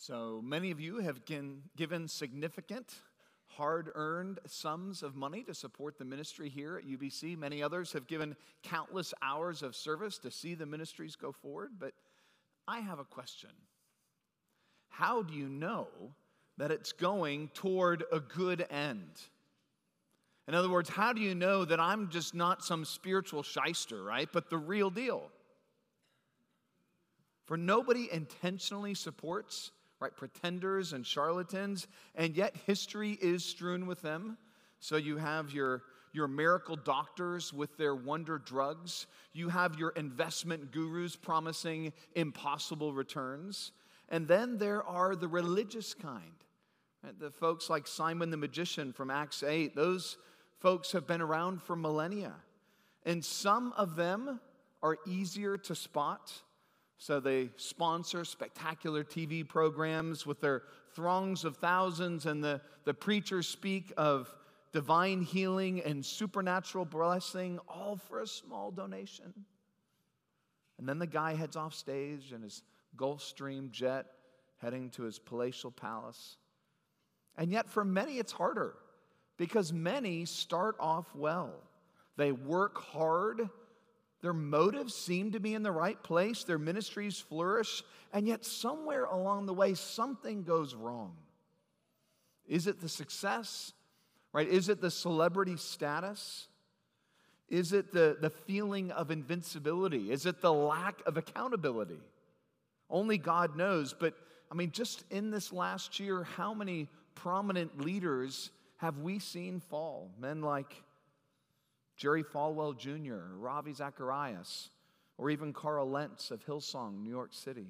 So many of you have given significant, hard earned sums of money to support the ministry here at UBC. Many others have given countless hours of service to see the ministries go forward. But I have a question How do you know that it's going toward a good end? In other words, how do you know that I'm just not some spiritual shyster, right? But the real deal? For nobody intentionally supports right? Pretenders and charlatans, and yet history is strewn with them. So you have your, your miracle doctors with their wonder drugs, you have your investment gurus promising impossible returns, and then there are the religious kind. Right? The folks like Simon the magician from Acts 8, those folks have been around for millennia. And some of them are easier to spot so they sponsor spectacular TV programs with their throngs of thousands, and the, the preachers speak of divine healing and supernatural blessing, all for a small donation. And then the guy heads off stage in his Gulfstream jet, heading to his palatial palace. And yet, for many, it's harder because many start off well. They work hard their motives seem to be in the right place, their ministries flourish, and yet somewhere along the way, something goes wrong. Is it the success? Right? Is it the celebrity status? Is it the, the feeling of invincibility? Is it the lack of accountability? Only God knows. But I mean, just in this last year, how many prominent leaders have we seen fall? Men like Jerry Falwell Jr., Ravi Zacharias, or even Carl Lentz of Hillsong, New York City.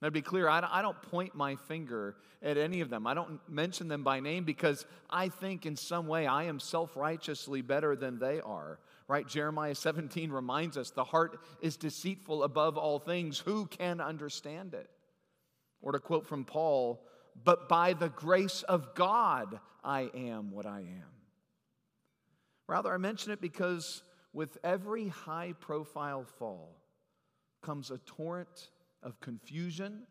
Now, to be clear, I don't point my finger at any of them. I don't mention them by name because I think in some way I am self righteously better than they are. Right? Jeremiah 17 reminds us the heart is deceitful above all things. Who can understand it? Or to quote from Paul, but by the grace of God I am what I am. Rather, I mention it because with every high profile fall comes a torrent of confusion,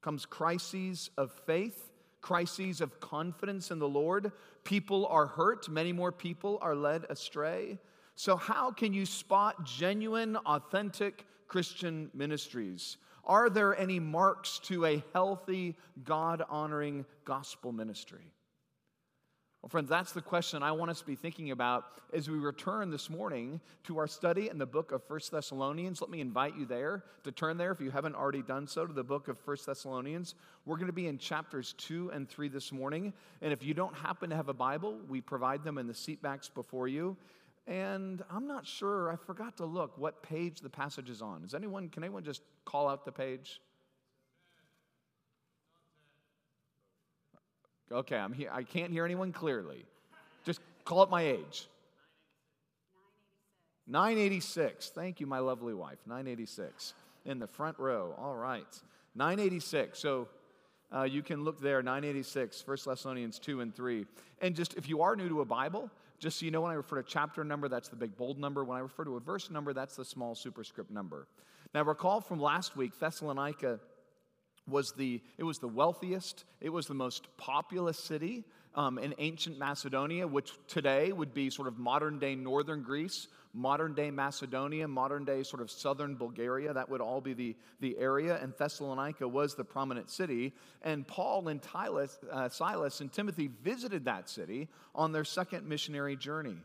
comes crises of faith, crises of confidence in the Lord. People are hurt, many more people are led astray. So, how can you spot genuine, authentic Christian ministries? Are there any marks to a healthy, God honoring gospel ministry? Well, friends, that's the question I want us to be thinking about as we return this morning to our study in the book of First Thessalonians. Let me invite you there to turn there if you haven't already done so to the book of First Thessalonians. We're going to be in chapters 2 and 3 this morning. And if you don't happen to have a Bible, we provide them in the seatbacks before you. And I'm not sure, I forgot to look what page the passage is on. Is anyone, can anyone just call out the page? Okay, I'm here. I can't hear anyone clearly. Just call up my age. 986. Thank you, my lovely wife. 986 in the front row. All right. 986. So uh, you can look there, 986, 1 Thessalonians 2 and 3. And just if you are new to a Bible, just so you know, when I refer to chapter number, that's the big bold number. When I refer to a verse number, that's the small superscript number. Now, recall from last week, Thessalonica was the, it was the wealthiest, it was the most populous city um, in ancient Macedonia, which today would be sort of modern day northern Greece, modern day Macedonia, modern day sort of southern Bulgaria. That would all be the, the area. And Thessalonica was the prominent city. And Paul and uh, Silas and Timothy visited that city on their second missionary journey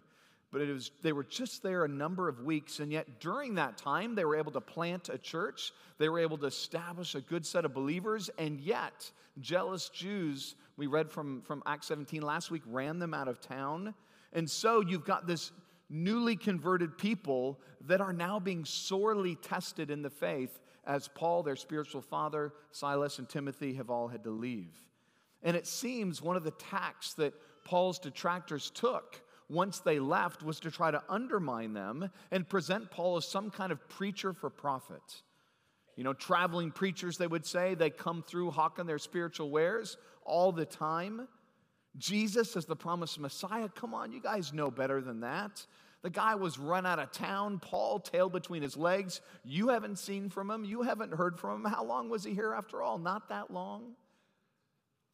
but it was, they were just there a number of weeks, and yet during that time, they were able to plant a church. They were able to establish a good set of believers, and yet, jealous Jews, we read from, from Acts 17 last week, ran them out of town. And so you've got this newly converted people that are now being sorely tested in the faith as Paul, their spiritual father, Silas, and Timothy have all had to leave. And it seems one of the tacks that Paul's detractors took once they left was to try to undermine them and present Paul as some kind of preacher for profit. You know, traveling preachers, they would say, they come through hawking their spiritual wares all the time. Jesus as the promised Messiah, come on, you guys know better than that. The guy was run out of town, Paul tail between his legs. You haven't seen from him, you haven't heard from him. How long was he here after all? Not that long.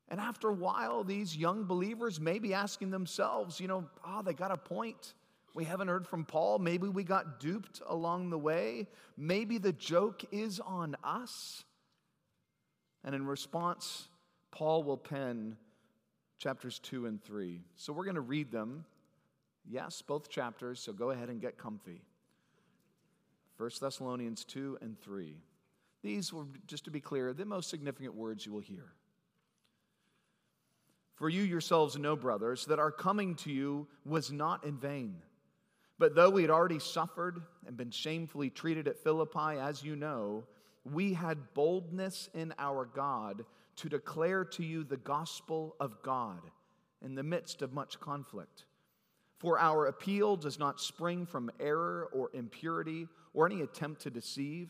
And after a while, these young believers may be asking themselves, you know, oh, they got a point. We haven't heard from Paul. Maybe we got duped along the way. Maybe the joke is on us. And in response, Paul will pen chapters 2 and 3. So we're going to read them Yes, both chapters, so go ahead and get comfy. 1 Thessalonians 2 and 3. These were, just to be clear, the most significant words you will hear. For you yourselves know, brothers, that our coming to you was not in vain. But though we had already suffered and been shamefully treated at Philippi, as you know, we had boldness in our God to declare to you the gospel of God in the midst of much conflict. For our appeal does not spring from error or impurity or any attempt to deceive,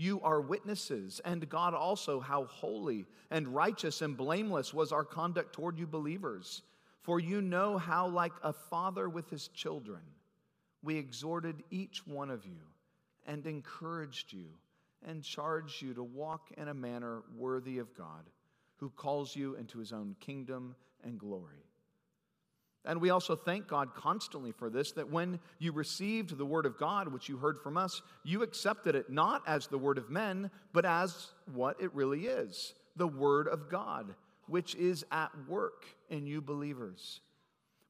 You are witnesses, and God also, how holy and righteous and blameless was our conduct toward you believers. For you know how, like a father with his children, we exhorted each one of you and encouraged you and charged you to walk in a manner worthy of God, who calls you into his own kingdom and glory. And we also thank God constantly for this that when you received the word of God, which you heard from us, you accepted it not as the word of men, but as what it really is the word of God, which is at work in you believers.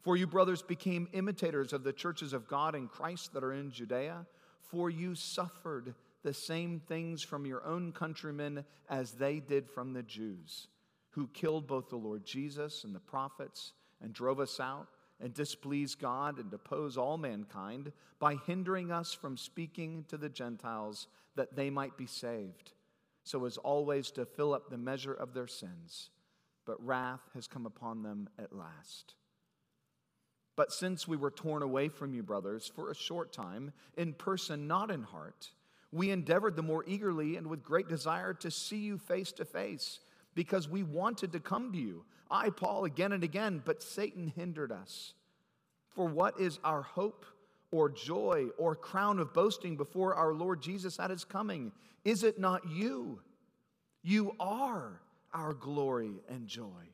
For you, brothers, became imitators of the churches of God in Christ that are in Judea, for you suffered the same things from your own countrymen as they did from the Jews, who killed both the Lord Jesus and the prophets and drove us out and displease God and depose all mankind by hindering us from speaking to the Gentiles that they might be saved, so as always to fill up the measure of their sins. But wrath has come upon them at last. But since we were torn away from you, brothers, for a short time, in person, not in heart, we endeavored the more eagerly and with great desire to see you face to face, because we wanted to come to you I, Paul, again and again, but Satan hindered us. For what is our hope or joy or crown of boasting before our Lord Jesus at his coming? Is it not you? You are our glory and joy.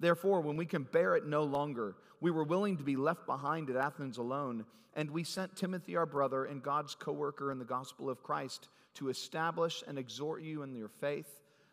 Therefore, when we can bear it no longer, we were willing to be left behind at Athens alone, and we sent Timothy, our brother and God's co worker in the gospel of Christ, to establish and exhort you in your faith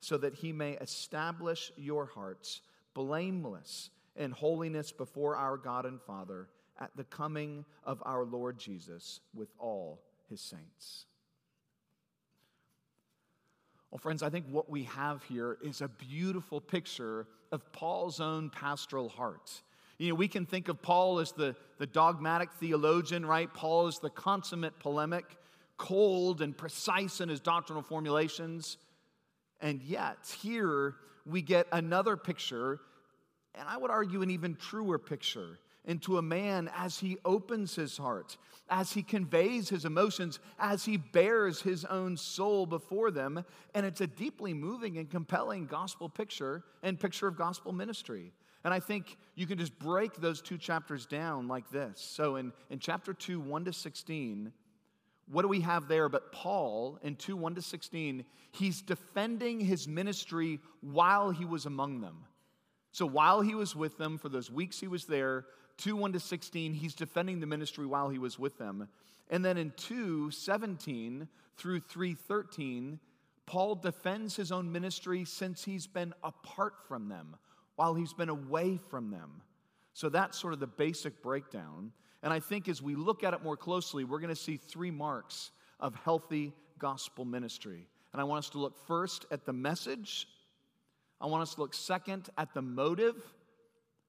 so that he may establish your hearts blameless in holiness before our God and Father at the coming of our Lord Jesus with all his saints. Well, friends, I think what we have here is a beautiful picture of Paul's own pastoral heart. You know, we can think of Paul as the, the dogmatic theologian, right? Paul is the consummate polemic, cold and precise in his doctrinal formulations. And yet, here we get another picture, and I would argue an even truer picture into a man as he opens his heart, as he conveys his emotions, as he bears his own soul before them. And it's a deeply moving and compelling gospel picture and picture of gospel ministry. And I think you can just break those two chapters down like this. So in, in chapter 2, 1 to 16, what do we have there? But Paul, in 2, 1 to 16, he's defending his ministry while he was among them. So while he was with them, for those weeks he was there, 2, 1 to 16, he's defending the ministry while he was with them. And then in 2, 17 through 3, 13, Paul defends his own ministry since he's been apart from them while he's been away from them. So that's sort of the basic breakdown. And I think as we look at it more closely, we're going to see three marks of healthy gospel ministry. And I want us to look first at the message, I want us to look second at the motive,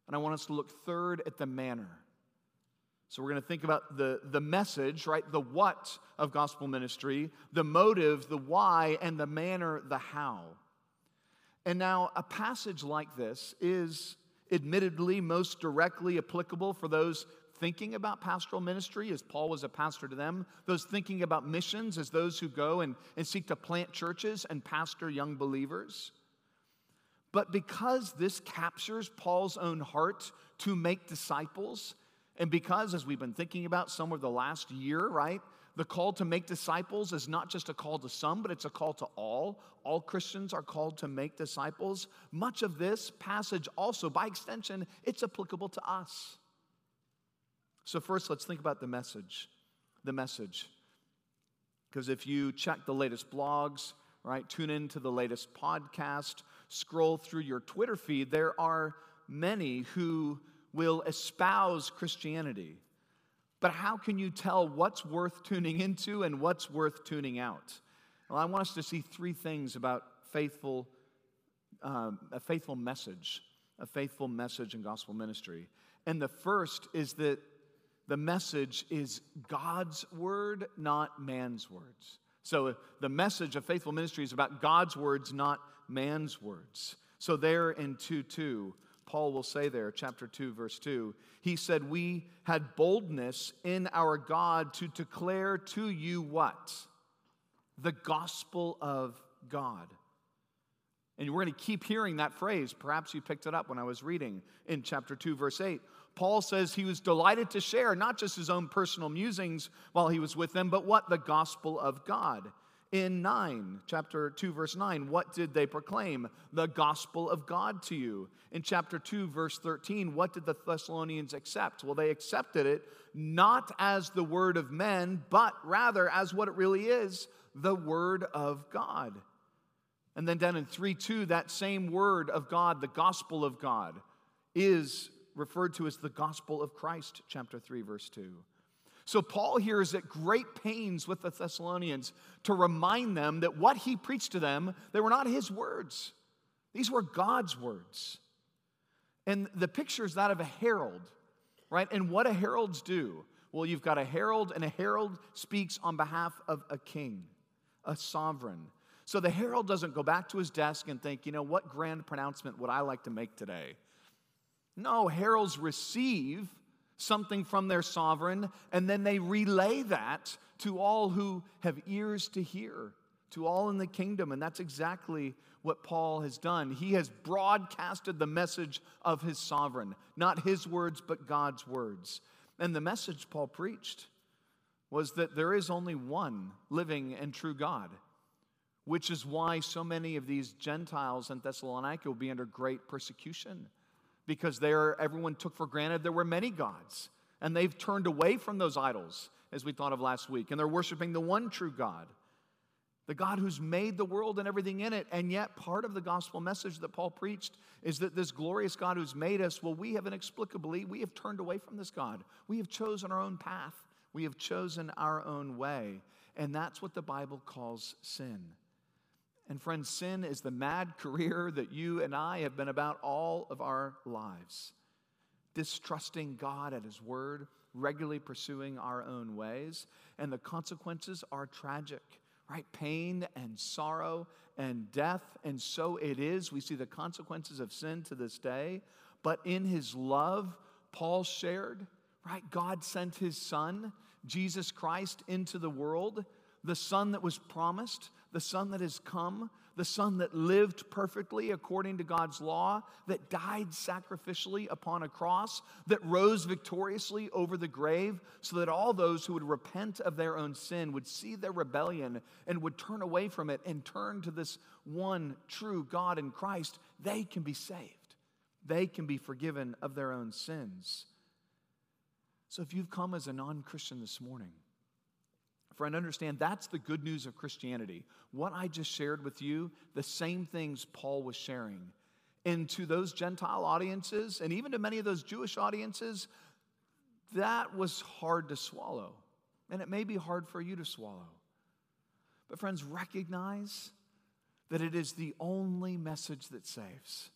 and I want us to look third at the manner. So we're going to think about the, the message, right? The what of gospel ministry, the motive, the why, and the manner, the how. And now, a passage like this is admittedly most directly applicable for those thinking about pastoral ministry, as Paul was a pastor to them, those thinking about missions, as those who go and, and seek to plant churches and pastor young believers. But because this captures Paul's own heart to make disciples, and because, as we've been thinking about some of the last year, right, the call to make disciples is not just a call to some, but it's a call to all. All Christians are called to make disciples. Much of this passage also, by extension, it's applicable to us. So, first, let's think about the message. The message. Because if you check the latest blogs, right, tune into the latest podcast, scroll through your Twitter feed, there are many who will espouse Christianity but how can you tell what's worth tuning into and what's worth tuning out? Well, I want us to see three things about faithful, um, a faithful message, a faithful message in gospel ministry. And the first is that the message is God's word, not man's words. So the message of faithful ministry is about God's words, not man's words. So there in 2 2, Paul will say there, chapter 2, verse 2. He said, We had boldness in our God to declare to you what? The gospel of God. And we're going to keep hearing that phrase. Perhaps you picked it up when I was reading in chapter 2, verse 8. Paul says he was delighted to share not just his own personal musings while he was with them, but what? The gospel of God in 9, chapter 2, verse 9, what did they proclaim? The gospel of God to you. In chapter 2, verse 13, what did the Thessalonians accept? Well, they accepted it not as the word of men, but rather as what it really is the word of God. And then down in 3 2, that same word of God, the gospel of God, is referred to as the gospel of Christ, chapter 3, verse 2. So Paul here is at great pains with the Thessalonians to remind them that what he preached to them, they were not his words. These were God's words. And the picture is that of a herald, right? And what do heralds do? Well, you've got a herald, and a herald speaks on behalf of a king, a sovereign. So the herald doesn't go back to his desk and think, you know, what grand pronouncement would I like to make today? No, heralds receive something from their sovereign, and then they relay that to all who have ears to hear, to all in the kingdom. And that's exactly what Paul has done. He has broadcasted the message of his sovereign, not his words, but God's words. And the message Paul preached was that there is only one living and true God, which is why so many of these Gentiles in Thessalonica will be under great persecution because there everyone took for granted there were many gods And they've turned away from those idols, as we thought of last week, and they're worshiping the one true God, the God who's made the world and everything in it. And yet, part of the gospel message that Paul preached is that this glorious God who's made us, well, we have inexplicably, we have turned away from this God. We have chosen our own path, we have chosen our own way. And that's what the Bible calls sin. And friends, sin is the mad career that you and I have been about all of our lives. Distrusting God at His Word, regularly pursuing our own ways, and the consequences are tragic, right? Pain and sorrow and death. And so it is. We see the consequences of sin to this day. But in His love, Paul shared, right? God sent His Son, Jesus Christ, into the world, the Son that was promised the Son that has come, the Son that lived perfectly according to God's law, that died sacrificially upon a cross, that rose victoriously over the grave, so that all those who would repent of their own sin would see their rebellion and would turn away from it and turn to this one true God in Christ, they can be saved. They can be forgiven of their own sins. So if you've come as a non Christian this morning, Friend, understand that's the good news of Christianity. What I just shared with you, the same things Paul was sharing. And to those Gentile audiences, and even to many of those Jewish audiences, that was hard to swallow. And it may be hard for you to swallow. But, friends, recognize that it is the only message that saves.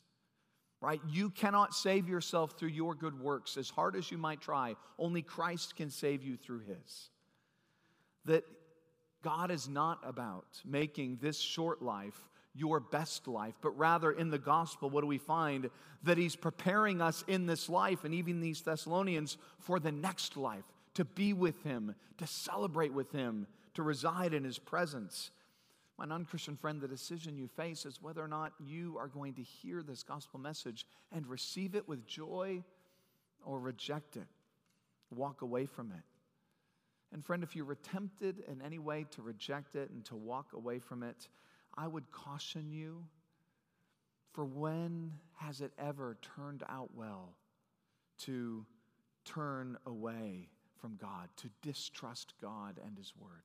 Right? You cannot save yourself through your good works, as hard as you might try. Only Christ can save you through his that God is not about making this short life your best life, but rather in the gospel, what do we find? That He's preparing us in this life and even these Thessalonians for the next life, to be with Him, to celebrate with Him, to reside in His presence. My non Christian friend, the decision you face is whether or not you are going to hear this gospel message and receive it with joy or reject it, walk away from it. And friend, if you were tempted in any way to reject it and to walk away from it, I would caution you for when has it ever turned out well to turn away from God, to distrust God and His Word?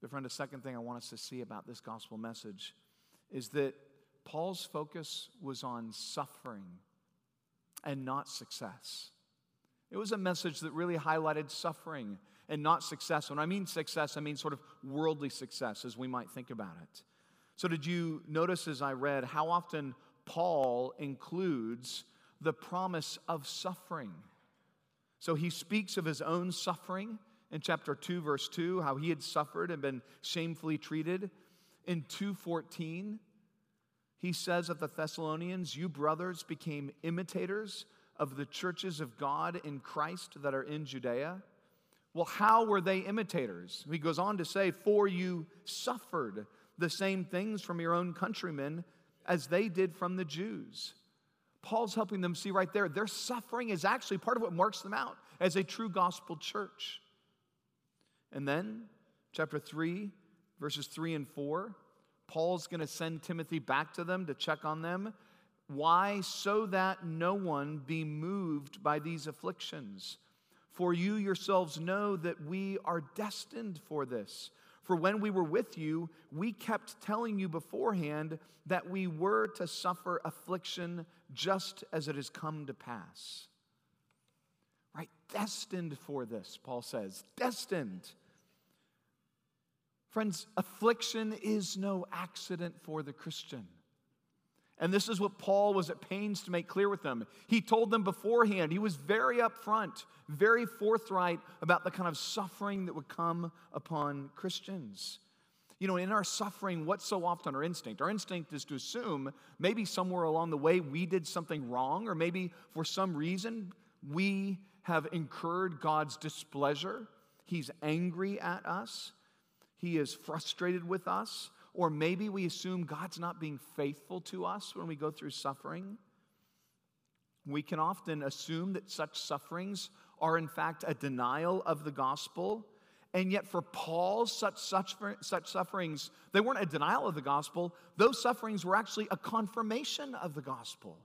But, friend, a second thing I want us to see about this gospel message is that Paul's focus was on suffering and not success. It was a message that really highlighted suffering and not success. When I mean success, I mean sort of worldly success as we might think about it. So, did you notice as I read how often Paul includes the promise of suffering? So, he speaks of his own suffering in chapter 2, verse 2, how he had suffered and been shamefully treated. In 2:14, he says of the Thessalonians, You brothers became imitators of the churches of God in Christ that are in Judea? Well, how were they imitators? He goes on to say, For you suffered the same things from your own countrymen as they did from the Jews. Paul's helping them see right there, their suffering is actually part of what marks them out as a true gospel church. And then, chapter 3, verses 3 and 4, Paul's going to send Timothy back to them to check on them why? So that no one be moved by these afflictions. For you yourselves know that we are destined for this. For when we were with you, we kept telling you beforehand that we were to suffer affliction just as it has come to pass. Right? Destined for this, Paul says. Destined. Friends, affliction is no accident for the Christian. And this is what Paul was at pains to make clear with them. He told them beforehand, he was very upfront, very forthright about the kind of suffering that would come upon Christians. You know, in our suffering, what's so often our instinct? Our instinct is to assume maybe somewhere along the way we did something wrong, or maybe for some reason we have incurred God's displeasure. He's angry at us, He is frustrated with us. Or maybe we assume God's not being faithful to us when we go through suffering. We can often assume that such sufferings are, in fact, a denial of the gospel. And yet, for Paul, such, such, such sufferings, they weren't a denial of the gospel. Those sufferings were actually a confirmation of the gospel.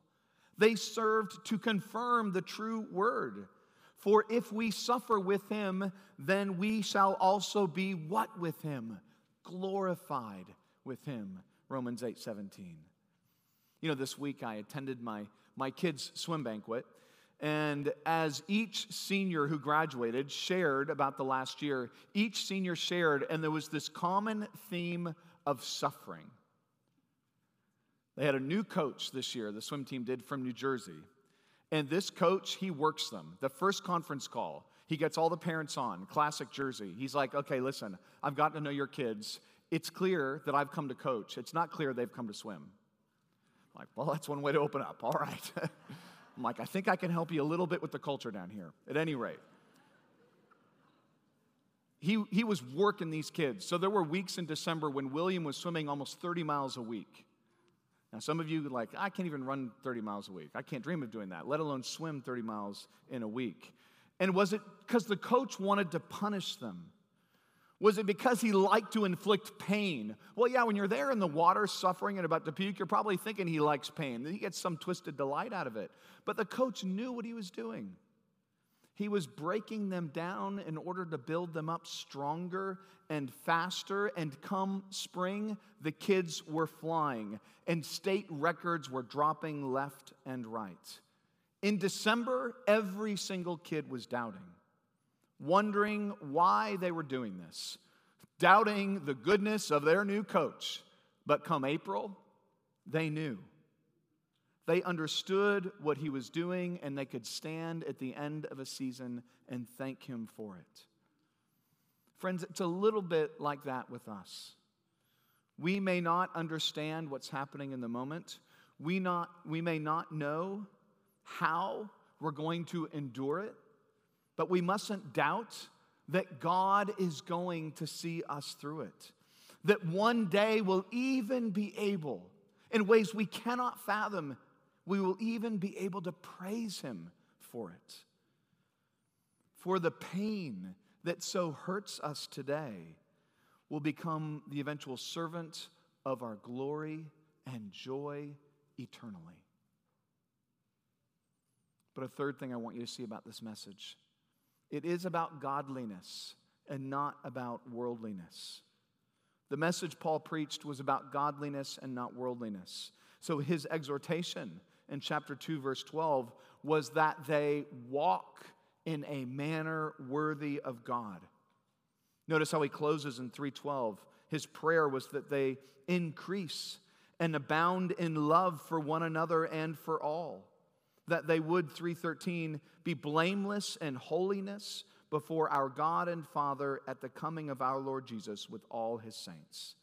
They served to confirm the true word. For if we suffer with him, then we shall also be what with him? Glorified with him. Romans 8 17. You know, this week I attended my, my kids' swim banquet, and as each senior who graduated shared about the last year, each senior shared, and there was this common theme of suffering. They had a new coach this year, the swim team did from New Jersey. And this coach, he works them. The first conference call, he gets all the parents on, classic Jersey. He's like, okay, listen, I've gotten to know your kids. It's clear that I've come to coach. It's not clear they've come to swim. I'm like, well, that's one way to open up. All right. I'm like, I think I can help you a little bit with the culture down here. At any rate, he, he was working these kids. So there were weeks in December when William was swimming almost 30 miles a week. Now, some of you like, I can't even run 30 miles a week. I can't dream of doing that, let alone swim 30 miles in a week. And was it because the coach wanted to punish them? Was it because he liked to inflict pain? Well, yeah, when you're there in the water suffering and about to puke, you're probably thinking he likes pain. He gets some twisted delight out of it. But the coach knew what he was doing. He was breaking them down in order to build them up stronger and faster. And come spring, the kids were flying, and state records were dropping left and right. In December, every single kid was doubting, wondering why they were doing this, doubting the goodness of their new coach. But come April, they knew. They understood what he was doing, and they could stand at the end of a season and thank him for it. Friends, it's a little bit like that with us. We may not understand what's happening in the moment. We, not, we may not know how we're going to endure it, but we mustn't doubt that God is going to see us through it. That one day we'll even be able, in ways we cannot fathom, we will even be able to praise Him for it. For the pain that so hurts us today will become the eventual servant of our glory and joy eternally. But a third thing I want you to see about this message it is about godliness and not about worldliness. The message Paul preached was about godliness and not worldliness. So his exhortation in chapter 2, verse 12, was that they walk in a manner worthy of God. Notice how he closes in 312. His prayer was that they increase and abound in love for one another and for all. That they would, 313, be blameless in holiness before our God and Father at the coming of our Lord Jesus with all his saints.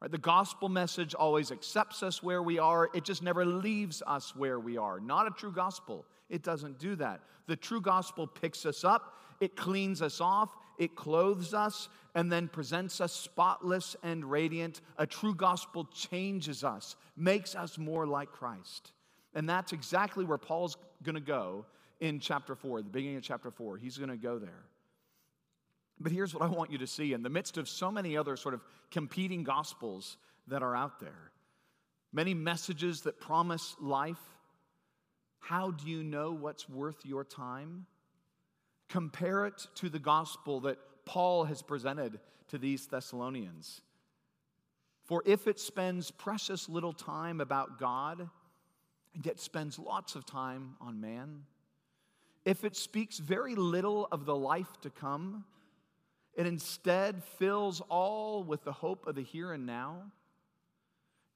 Right? The gospel message always accepts us where we are, it just never leaves us where we are. Not a true gospel. It doesn't do that. The true gospel picks us up, it cleans us off, it clothes us, and then presents us spotless and radiant. A true gospel changes us, makes us more like Christ. And that's exactly where Paul's going to go in chapter 4, the beginning of chapter 4. He's going to go there. But here's what I want you to see in the midst of so many other sort of competing gospels that are out there, many messages that promise life. How do you know what's worth your time? Compare it to the gospel that Paul has presented to these Thessalonians. For if it spends precious little time about God and yet spends lots of time on man, if it speaks very little of the life to come, it instead fills all with the hope of the here and now,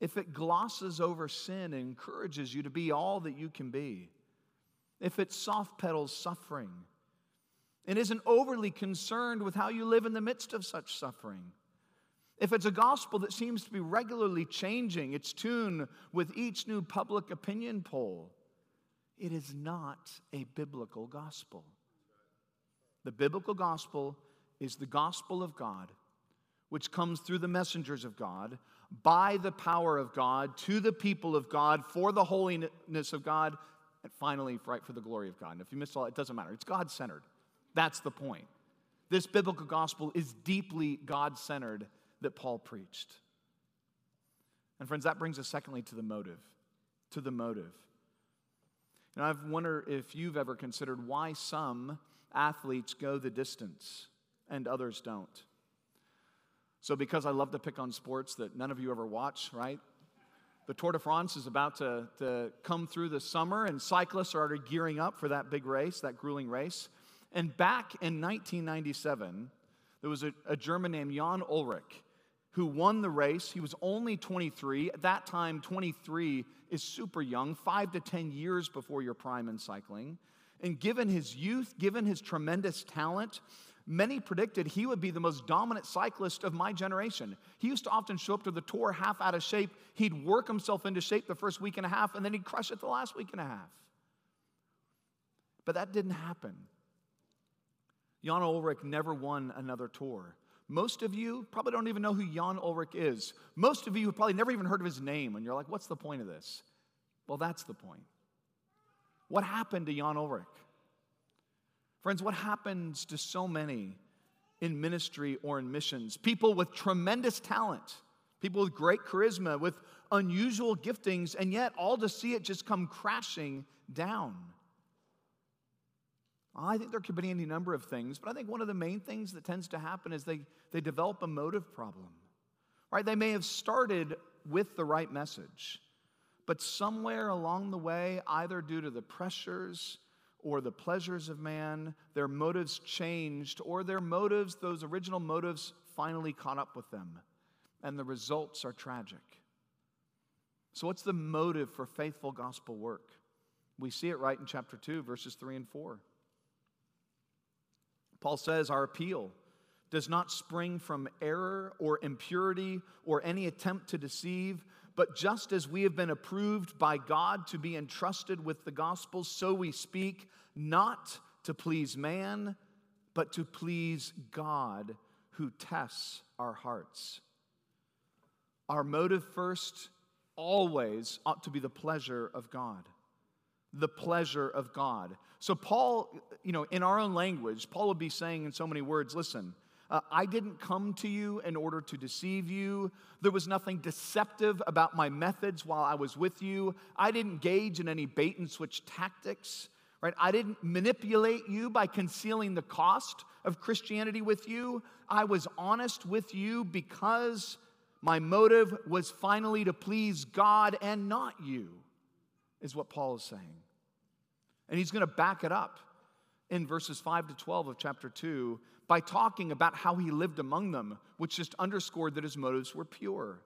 if it glosses over sin and encourages you to be all that you can be, if it soft pedals suffering and isn't overly concerned with how you live in the midst of such suffering, if it's a gospel that seems to be regularly changing its tune with each new public opinion poll, it is not a biblical gospel. The biblical gospel is the gospel of God, which comes through the messengers of God, by the power of God, to the people of God, for the holiness of God, and finally, right, for the glory of God. And if you missed all, it doesn't matter. It's God centered. That's the point. This biblical gospel is deeply God centered that Paul preached. And friends, that brings us secondly to the motive. To the motive. And I've wondered if you've ever considered why some athletes go the distance and others don't. So, because I love to pick on sports that none of you ever watch, right? The Tour de France is about to, to come through the summer, and cyclists are already gearing up for that big race, that grueling race. And back in 1997, there was a, a German named Jan Ullrich who won the race. He was only 23. At that time, 23 is super young, five to 10 years before your prime in cycling. And given his youth, given his tremendous talent, many predicted he would be the most dominant cyclist of my generation. He used to often show up to the tour half out of shape. He'd work himself into shape the first week and a half, and then he'd crush it the last week and a half. But that didn't happen. Jan Ullrich never won another tour. Most of you probably don't even know who Jan Ullrich is. Most of you have probably never even heard of his name, and you're like, what's the point of this? Well, that's the point. What happened to Jan Ullrich? Friends, what happens to so many in ministry or in missions? People with tremendous talent, people with great charisma, with unusual giftings, and yet all to see it just come crashing down. I think there could be any number of things, but I think one of the main things that tends to happen is they, they develop a motive problem. Right? They may have started with the right message, but somewhere along the way, either due to the pressures or the pleasures of man, their motives changed, or their motives, those original motives, finally caught up with them. And the results are tragic. So, what's the motive for faithful gospel work? We see it right in chapter 2, verses 3 and 4. Paul says our appeal does not spring from error or impurity or any attempt to deceive, but just as we have been approved by God to be entrusted with the gospel, so we speak, not to please man, but to please God who tests our hearts. Our motive first always ought to be the pleasure of God the pleasure of God. So, Paul, you know, in our own language, Paul would be saying in so many words listen, uh, I didn't come to you in order to deceive you. There was nothing deceptive about my methods while I was with you. I didn't engage in any bait and switch tactics, right? I didn't manipulate you by concealing the cost of Christianity with you. I was honest with you because my motive was finally to please God and not you is what Paul is saying. And he's going to back it up in verses 5 to 12 of chapter 2 by talking about how he lived among them, which just underscored that his motives were pure.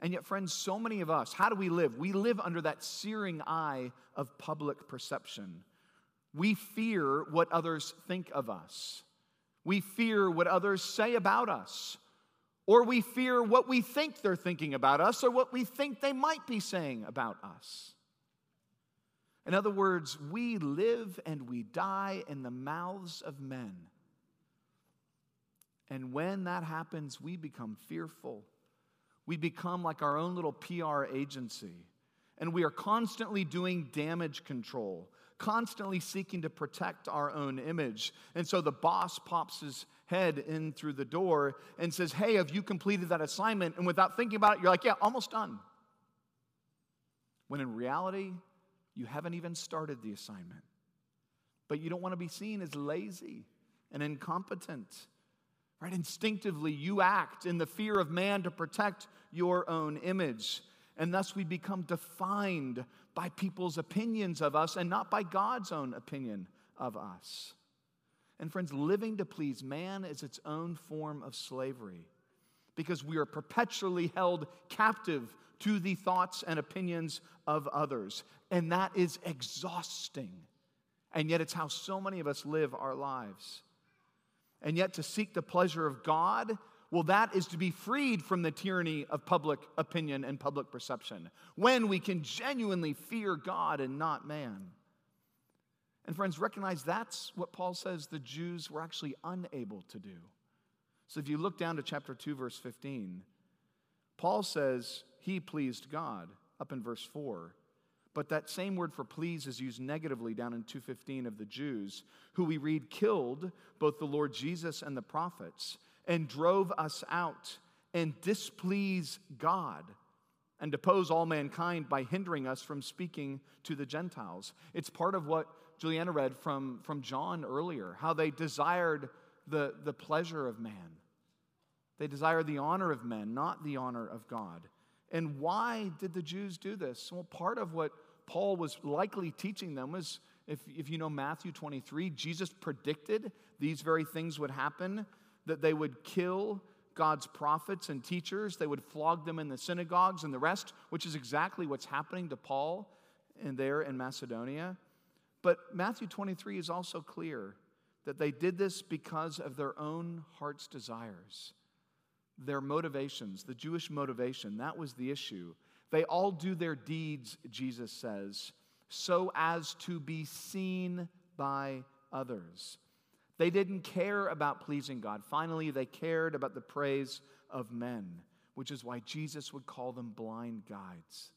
And yet, friends, so many of us, how do we live? We live under that searing eye of public perception. We fear what others think of us. We fear what others say about us. Or we fear what we think they're thinking about us or what we think they might be saying about us. In other words, we live and we die in the mouths of men. And when that happens, we become fearful. We become like our own little PR agency. And we are constantly doing damage control, constantly seeking to protect our own image. And so the boss pops his head in through the door and says, Hey, have you completed that assignment? And without thinking about it, you're like, Yeah, almost done. When in reality, you haven't even started the assignment. But you don't want to be seen as lazy and incompetent. Right? Instinctively, you act in the fear of man to protect your own image. And thus we become defined by people's opinions of us and not by God's own opinion of us. And friends, living to please man is its own form of slavery because we are perpetually held captive to the thoughts and opinions of others. And that is exhausting. And yet, it's how so many of us live our lives. And yet, to seek the pleasure of God, well, that is to be freed from the tyranny of public opinion and public perception when we can genuinely fear God and not man. And friends, recognize that's what Paul says the Jews were actually unable to do. So if you look down to chapter 2, verse 15, Paul says he pleased God up in verse 4. But that same word for please is used negatively down in 215 of the Jews, who we read killed both the Lord Jesus and the prophets and drove us out and displease God. and depose all mankind by hindering us from speaking to the Gentiles. It's part of what Juliana read from, from John earlier, how they desired the, the pleasure of man. They desired the honor of men, not the honor of God. And why did the Jews do this? Well, part of what Paul was likely teaching them was if, if you know Matthew 23, Jesus predicted these very things would happen, that they would kill God's prophets and teachers, they would flog them in the synagogues and the rest, which is exactly what's happening to Paul in there in Macedonia. But Matthew 23 is also clear that they did this because of their own heart's desires, their motivations, the Jewish motivation. That was the issue. They all do their deeds, Jesus says, so as to be seen by others. They didn't care about pleasing God. Finally, they cared about the praise of men, which is why Jesus would call them blind guides.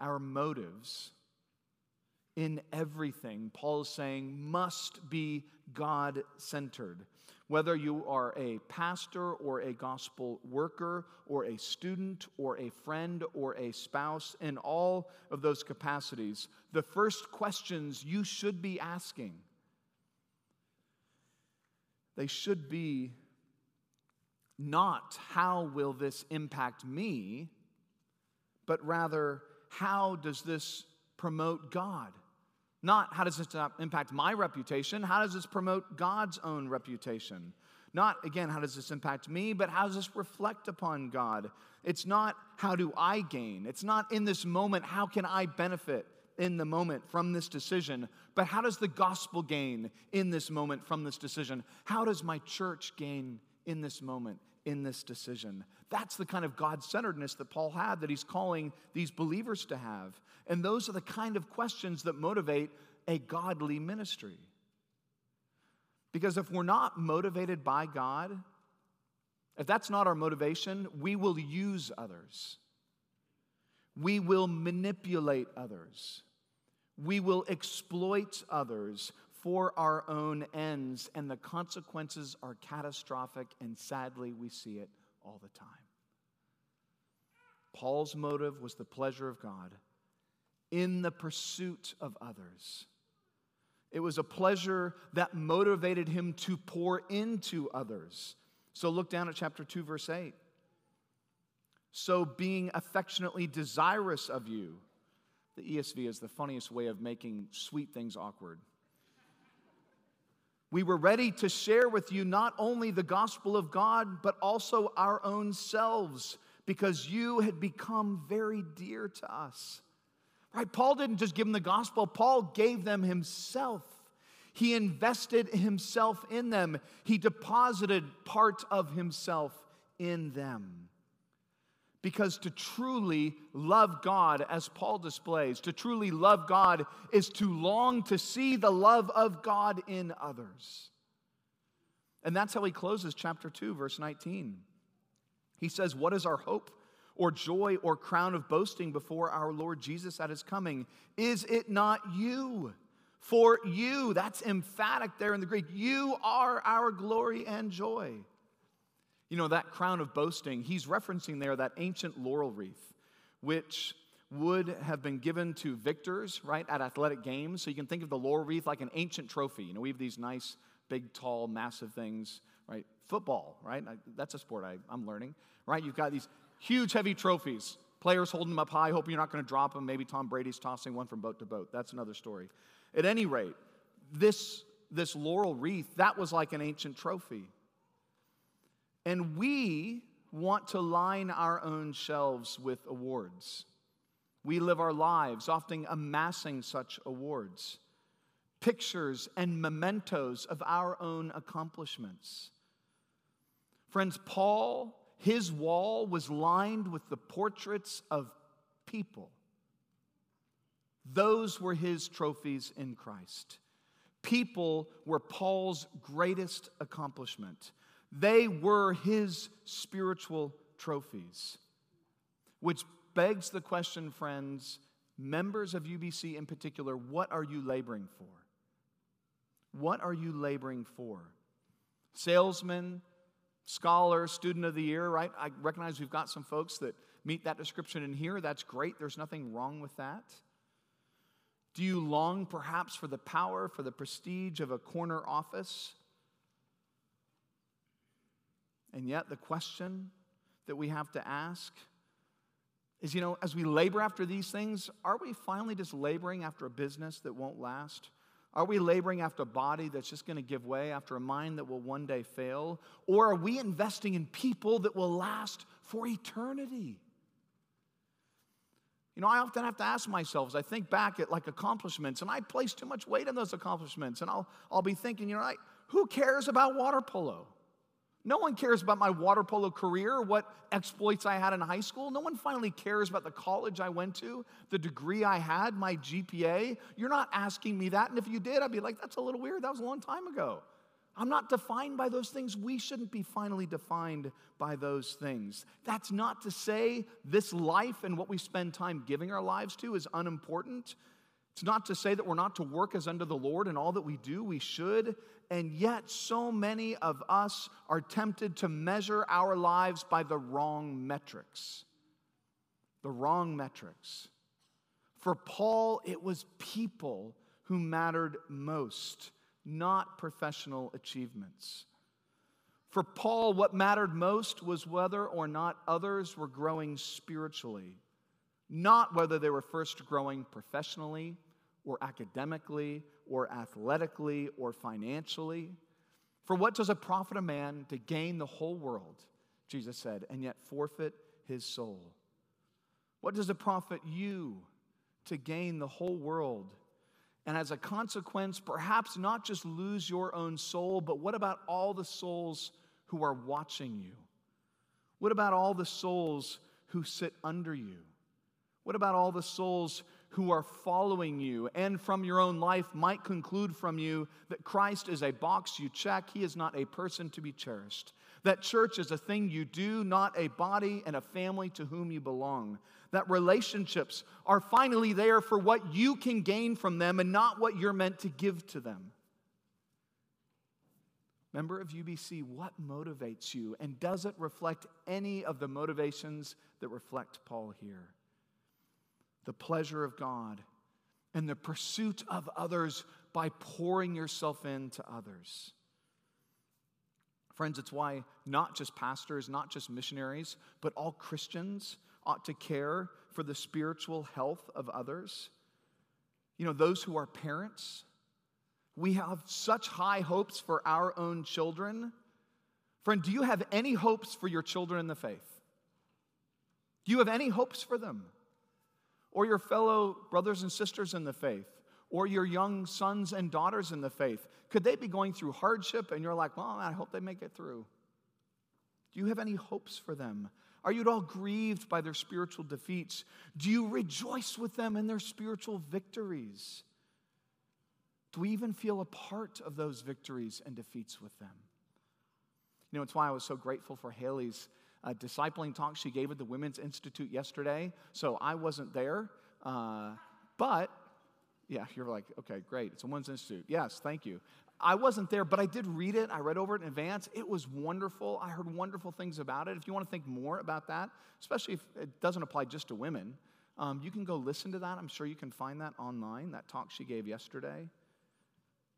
Our motives in everything, Paul is saying, must be God centered. Whether you are a pastor or a gospel worker or a student or a friend or a spouse, in all of those capacities, the first questions you should be asking they should be not how will this impact me, but rather how does this promote God? Not how does this uh, impact my reputation, how does this promote God's own reputation? Not, again, how does this impact me, but how does this reflect upon God? It's not how do I gain? It's not in this moment, how can I benefit? in the moment from this decision, but how does the gospel gain in this moment from this decision? How does my church gain in this moment in this decision? That's the kind of God centeredness that Paul had that he's calling these believers to have. And those are the kind of questions that motivate a godly ministry. Because if we're not motivated by God, if that's not our motivation, we will use others. We will manipulate others we will exploit others for our own ends, and the consequences are catastrophic, and sadly, we see it all the time. Paul's motive was the pleasure of God in the pursuit of others. It was a pleasure that motivated him to pour into others. So look down at chapter 2, verse 8. So, being affectionately desirous of you, the ESV is the funniest way of making sweet things awkward. We were ready to share with you not only the gospel of God, but also our own selves, because you had become very dear to us. Right? Paul didn't just give them the gospel, Paul gave them himself. He invested himself in them, he deposited part of himself in them. Because to truly love God, as Paul displays, to truly love God is to long to see the love of God in others. And that's how he closes chapter 2, verse 19. He says, What is our hope or joy or crown of boasting before our Lord Jesus at his coming? Is it not you? For you, that's emphatic there in the Greek, you are our glory and joy. You know, that crown of boasting, he's referencing there that ancient laurel wreath, which would have been given to victors, right, at athletic games. So you can think of the laurel wreath like an ancient trophy. You know, we have these nice, big, tall, massive things, right? Football, right? That's a sport I, I'm learning, right? You've got these huge, heavy trophies. Players holding them up high, hoping you're not going to drop them. Maybe Tom Brady's tossing one from boat to boat. That's another story. At any rate, this, this laurel wreath, that was like an ancient trophy. And we want to line our own shelves with awards. We live our lives often amassing such awards, pictures and mementos of our own accomplishments. Friends, Paul, his wall was lined with the portraits of people. Those were his trophies in Christ. People were Paul's greatest accomplishment. They were his spiritual trophies. Which begs the question, friends, members of UBC in particular, what are you laboring for? What are you laboring for? Salesman, scholar, student of the year, right? I recognize we've got some folks that meet that description in here, that's great. There's nothing wrong with that. Do you long perhaps for the power, for the prestige of a corner office? And yet, the question that we have to ask is you know, as we labor after these things, are we finally just laboring after a business that won't last? Are we laboring after a body that's just going to give way, after a mind that will one day fail? Or are we investing in people that will last for eternity? You know, I often have to ask myself as I think back at like accomplishments, and I place too much weight on those accomplishments, and I'll, I'll be thinking, you know, I, who cares about water polo? No one cares about my water polo career, what exploits I had in high school. No one finally cares about the college I went to, the degree I had, my GPA. You're not asking me that. And if you did, I'd be like, that's a little weird. That was a long time ago. I'm not defined by those things. We shouldn't be finally defined by those things. That's not to say this life and what we spend time giving our lives to is unimportant. It's not to say that we're not to work as under the Lord and all that we do, we should. And yet, so many of us are tempted to measure our lives by the wrong metrics. The wrong metrics. For Paul, it was people who mattered most, not professional achievements. For Paul, what mattered most was whether or not others were growing spiritually, not whether they were first growing professionally or academically or athletically or financially. For what does it profit a man to gain the whole world, Jesus said, and yet forfeit his soul? What does it profit you to gain the whole world? And as a consequence, perhaps not just lose your own soul, but what about all the souls who are watching you? What about all the souls who sit under you? What about all the souls who are following you and from your own life might conclude from you that Christ is a box you check, he is not a person to be cherished. That church is a thing you do, not a body and a family to whom you belong. That relationships are finally there for what you can gain from them and not what you're meant to give to them. Member of UBC, what motivates you? And does it reflect any of the motivations that reflect Paul here? The pleasure of God, and the pursuit of others by pouring yourself into others. Friends, it's why not just pastors, not just missionaries, but all Christians ought to care for the spiritual health of others. You know, those who are parents, we have such high hopes for our own children. Friend, do you have any hopes for your children in the faith? Do you have any hopes for them? Or your fellow brothers and sisters in the faith, or your young sons and daughters in the faith? Could they be going through hardship and you're like, well, I hope they make it through? Do you have any hopes for them? Are you at all grieved by their spiritual defeats? Do you rejoice with them in their spiritual victories? Do we even feel a part of those victories and defeats with them? You know, it's why I was so grateful for Haley's a discipling talk she gave at the Women's Institute yesterday. So I wasn't there. Uh, but, yeah, you're like, okay, great. It's a Women's Institute. Yes, thank you. I wasn't there, but I did read it. I read over it in advance. It was wonderful. I heard wonderful things about it. If you want to think more about that, especially if it doesn't apply just to women, um, you can go listen to that. I'm sure you can find that online, that talk she gave yesterday.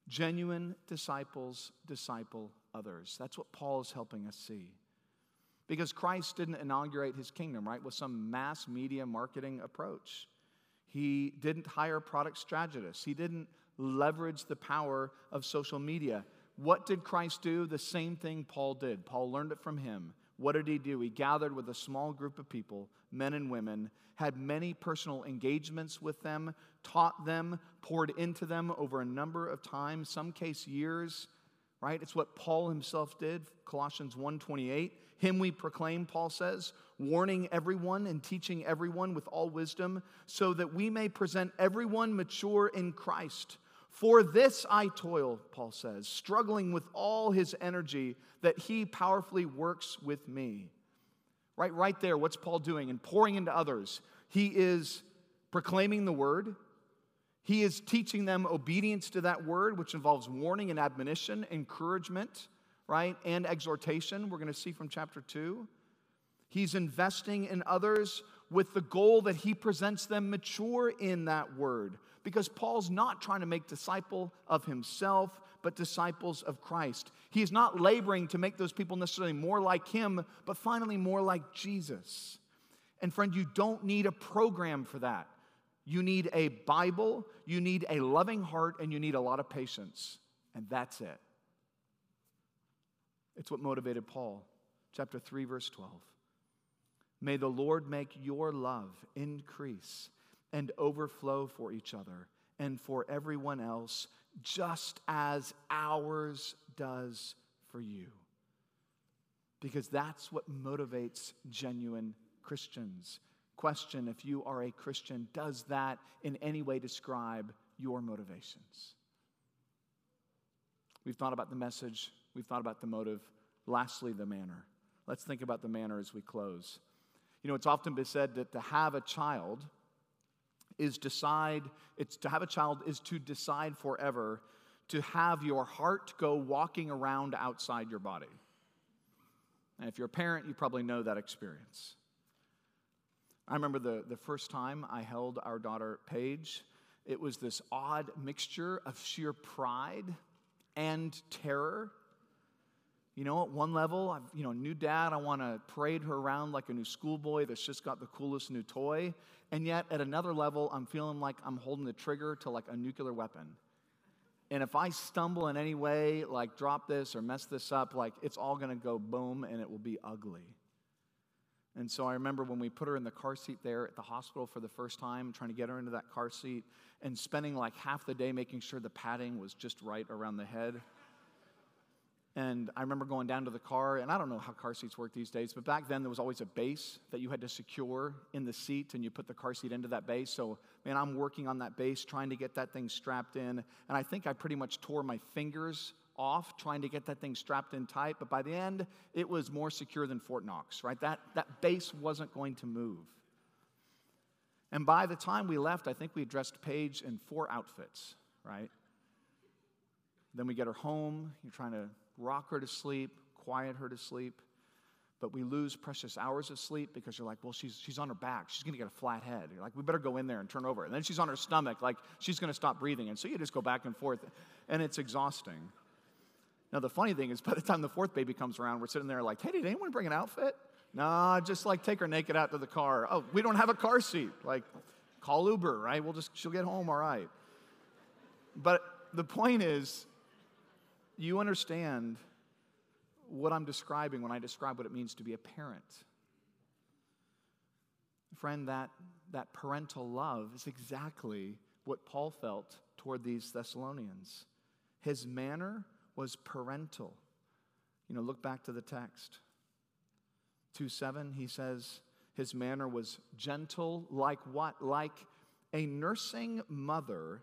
Genuine disciples disciple others. That's what Paul is helping us see. Because Christ didn't inaugurate his kingdom, right, with some mass media marketing approach. He didn't hire product strategists. He didn't leverage the power of social media. What did Christ do? The same thing Paul did. Paul learned it from him. What did he do? He gathered with a small group of people, men and women, had many personal engagements with them, taught them, poured into them over a number of times, some case years, right? It's what Paul himself did, Colossians 1:28. Him we proclaim, Paul says, warning everyone and teaching everyone with all wisdom, so that we may present everyone mature in Christ. For this I toil, Paul says, struggling with all his energy that he powerfully works with me. Right, right there, what's Paul doing? And pouring into others. He is proclaiming the word. He is teaching them obedience to that word, which involves warning and admonition, encouragement right? And exhortation, we're going to see from chapter 2. He's investing in others with the goal that he presents them mature in that word. Because Paul's not trying to make disciple of himself, but disciples of Christ. He is not laboring to make those people necessarily more like him, but finally more like Jesus. And friend, you don't need a program for that. You need a Bible, you need a loving heart, and you need a lot of patience. And that's it. It's what motivated Paul. Chapter 3, verse 12. May the Lord make your love increase and overflow for each other and for everyone else, just as ours does for you. Because that's what motivates genuine Christians. Question if you are a Christian, does that in any way describe your motivations? We've thought about the message, we've thought about the motive. Lastly, the manner. Let's think about the manner as we close. You know, it's often been said that to have a child is decide, it's to have a child is to decide forever to have your heart go walking around outside your body. And if you're a parent, you probably know that experience. I remember the, the first time I held our daughter Paige, it was this odd mixture of sheer pride and terror you know, at one level, I've, you know, new dad, I want to parade her around like a new schoolboy that's just got the coolest new toy. And yet, at another level, I'm feeling like I'm holding the trigger to like a nuclear weapon. And if I stumble in any way, like drop this or mess this up, like it's all going to go boom and it will be ugly. And so I remember when we put her in the car seat there at the hospital for the first time, trying to get her into that car seat and spending like half the day making sure the padding was just right around the head. And I remember going down to the car, and I don't know how car seats work these days, but back then there was always a base that you had to secure in the seat, and you put the car seat into that base. So, man, I'm working on that base, trying to get that thing strapped in. And I think I pretty much tore my fingers off trying to get that thing strapped in tight. But by the end, it was more secure than Fort Knox, right? That, that base wasn't going to move. And by the time we left, I think we dressed Paige in four outfits, right? Then we get her home. You're trying to rock her to sleep, quiet her to sleep. But we lose precious hours of sleep because you're like, well, she's, she's on her back. She's going to get a flat head. You're like, we better go in there and turn over. And then she's on her stomach, like she's going to stop breathing. And so you just go back and forth, and it's exhausting. Now, the funny thing is, by the time the fourth baby comes around, we're sitting there like, hey, did anyone bring an outfit? Nah, just like take her naked out to the car. Oh, we don't have a car seat. Like, call Uber, right? We'll just, she'll get home all right. But the point is, you understand what I'm describing when I describe what it means to be a parent. Friend, that, that parental love is exactly what Paul felt toward these Thessalonians. His manner was parental. You know, look back to the text. 2 7, he says, his manner was gentle, like what? Like a nursing mother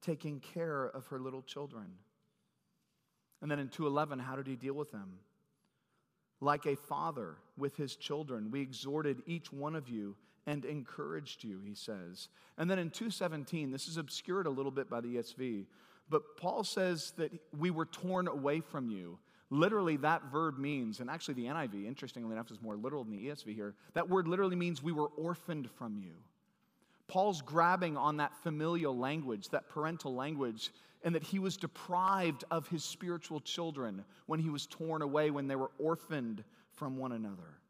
taking care of her little children. And then in 2:11, how did he deal with them? Like a father with his children, we exhorted each one of you and encouraged you, he says. And then in 2:17, this is obscured a little bit by the ESV, but Paul says that we were torn away from you. Literally, that verb means, and actually the NIV, interestingly enough, is more literal than the ESV here. That word literally means we were orphaned from you. Paul's grabbing on that familial language, that parental language, and that he was deprived of his spiritual children when he was torn away, when they were orphaned from one another.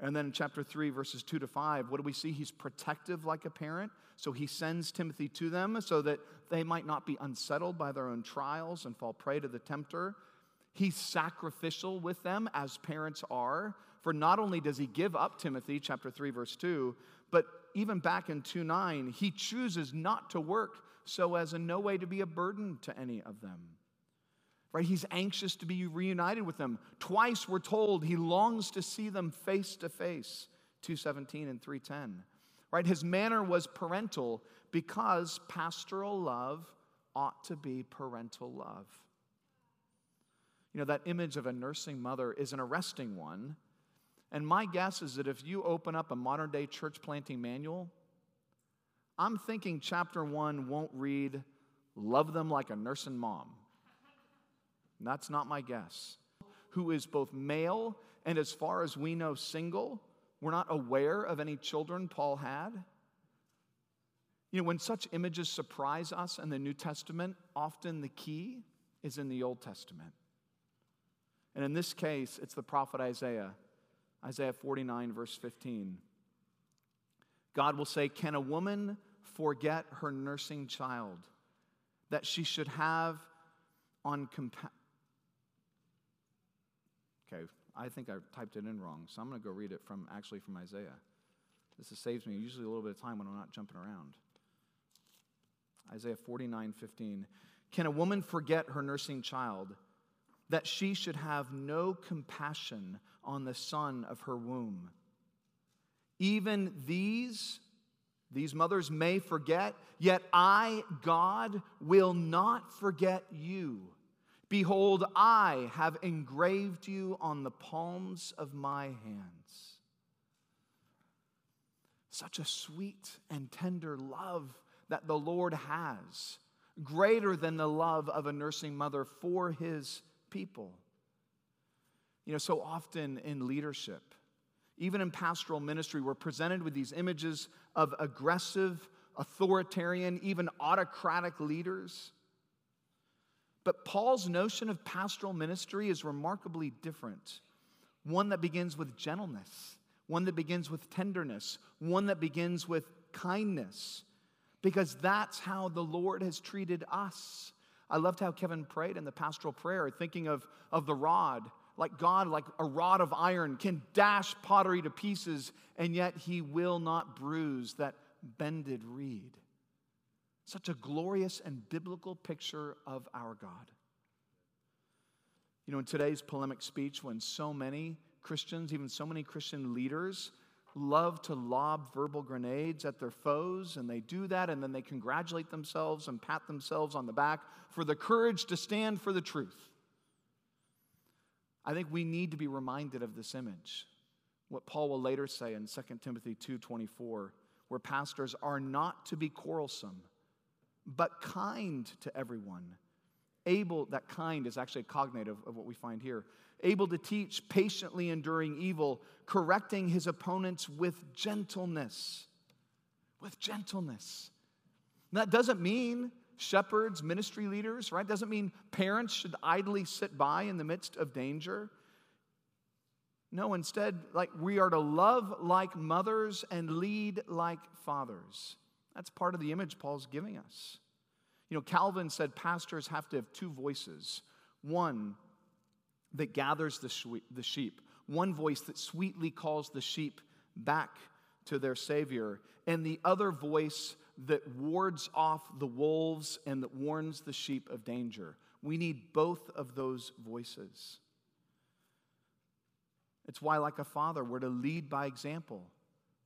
And then in chapter 3, verses 2 to 5, what do we see? He's protective like a parent. So he sends Timothy to them so that they might not be unsettled by their own trials and fall prey to the tempter. He's sacrificial with them, as parents are. For not only does he give up Timothy, chapter 3, verse 2, but even back in 2 9, he chooses not to work so as in no way to be a burden to any of them. Right? He's anxious to be reunited with them. Twice we're told he longs to see them face to face. 217 and 310. Right? His manner was parental because pastoral love ought to be parental love. You know, that image of a nursing mother is an arresting one. And my guess is that if you open up a modern day church planting manual, I'm thinking chapter one won't read, love them like a nursing mom. That's not my guess. Who is both male and as far as we know, single. We're not aware of any children Paul had. You know, when such images surprise us in the New Testament, often the key is in the Old Testament. And in this case, it's the prophet Isaiah, Isaiah 49, verse 15. God will say, Can a woman forget her nursing child that she should have on compassion? Okay, I think I typed it in wrong, so I'm going to go read it from actually from Isaiah. This saves me usually a little bit of time when I'm not jumping around. Isaiah 49 15. Can a woman forget her nursing child that she should have no compassion on the son of her womb? Even these, these mothers may forget, yet I, God, will not forget you. Behold, I have engraved you on the palms of my hands. Such a sweet and tender love that the Lord has, greater than the love of a nursing mother for his people. You know, so often in leadership, even in pastoral ministry, we're presented with these images of aggressive, authoritarian, even autocratic leaders. But Paul's notion of pastoral ministry is remarkably different one that begins with gentleness, one that begins with tenderness, one that begins with kindness because that's how the Lord has treated us. I loved how Kevin prayed in the pastoral prayer, thinking of, of the rod. Like God, like a rod of iron, can dash pottery to pieces, and yet he will not bruise that bended reed. Such a glorious and biblical picture of our God. You know, in today's polemic speech, when so many Christians, even so many Christian leaders, love to lob verbal grenades at their foes, and they do that, and then they congratulate themselves and pat themselves on the back for the courage to stand for the truth. I think we need to be reminded of this image. What Paul will later say in 2 Timothy 2:24, where pastors are not to be quarrelsome, but kind to everyone. Able, that kind is actually a cognative of what we find here able to teach, patiently enduring evil, correcting his opponents with gentleness. With gentleness. that doesn't mean shepherds, ministry leaders, right? Doesn't mean parents should idly sit by in the midst of danger. No, instead, like we are to love like mothers and lead like fathers. That's part of the image Paul's giving us. You know, Calvin said pastors have to have two voices one that gathers the, sheep, one voice that sweetly calls the sheep back to their Savior, and the other voice that wards off the wolves and that warns the sheep of danger. We need both of those voices. It's why, like a father, we're to lead by example,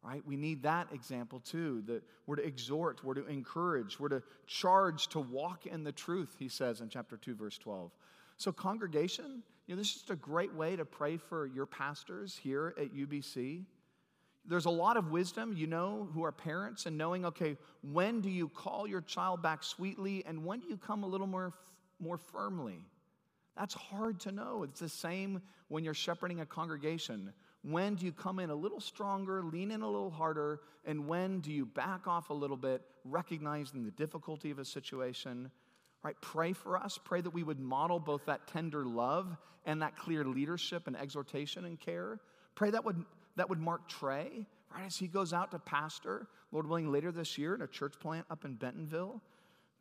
right? We need that example too. That we're to exhort, we're to encourage, we're to charge to walk in the truth, he says in chapter 2, verse 12. So, congregation, you know, this is just a great way to pray for your pastors here at UBC. There's a lot of wisdom, you know, who are parents and knowing, okay, when do you call your child back sweetly and when do you come a little more, more firmly? That's hard to know. It's the same when you're shepherding a congregation. When do you come in a little stronger, lean in a little harder, and when do you back off a little bit, recognizing the difficulty of a situation? Right? Pray for us. Pray that we would model both that tender love and that clear leadership and exhortation and care. Pray that would, that would mark Trey, right, as he goes out to pastor, Lord willing, later this year in a church plant up in Bentonville.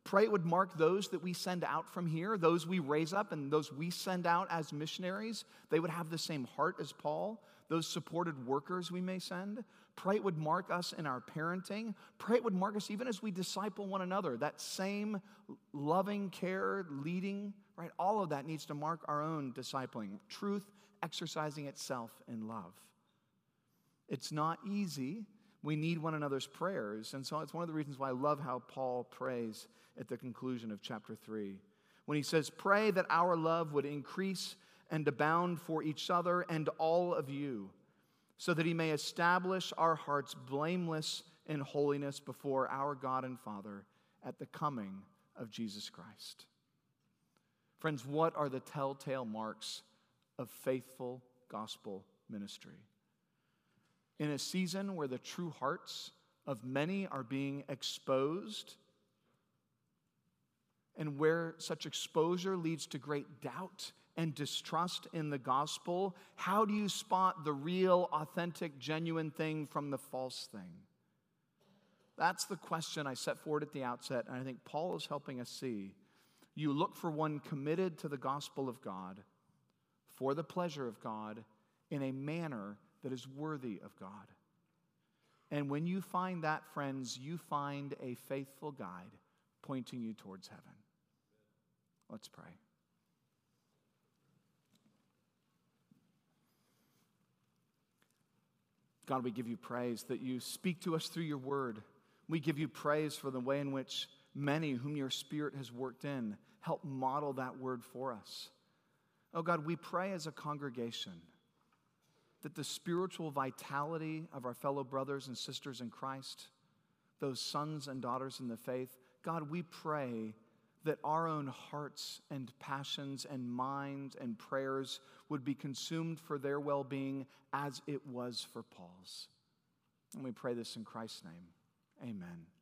Pray it would mark those that we send out from here, those we raise up, and those we send out as missionaries. They would have the same heart as Paul, those supported workers we may send. Pray it would mark us in our parenting. Pray it would mark us even as we disciple one another. That same loving care, leading, right? All of that needs to mark our own discipling. Truth exercising itself in love. It's not easy. We need one another's prayers. And so it's one of the reasons why I love how Paul prays at the conclusion of chapter 3. When he says, Pray that our love would increase and abound for each other and all of you so that he may establish our hearts blameless in holiness before our God and Father at the coming of Jesus Christ. Friends, what are the telltale marks of faithful gospel ministry. In a season where the true hearts of many are being exposed, and where such exposure leads to great doubt and distrust in the gospel, how do you spot the real, authentic, genuine thing from the false thing? That's the question I set forward at the outset, and I think Paul is helping us see. You look for one committed to the gospel of God, for the pleasure of God, in a manner that is worthy of God. And when you find that, friends, you find a faithful guide pointing you towards heaven. Let's pray. God, we give you praise that you speak to us through your word. We give you praise for the way in which many whom your spirit has worked in help model that word for us. Oh God, we pray as a congregation that the spiritual vitality of our fellow brothers and sisters in Christ, those sons and daughters in the faith, God, we pray that our own hearts and passions and minds and prayers would be consumed for their well being as it was for Paul's. And we pray this in Christ's name. Amen.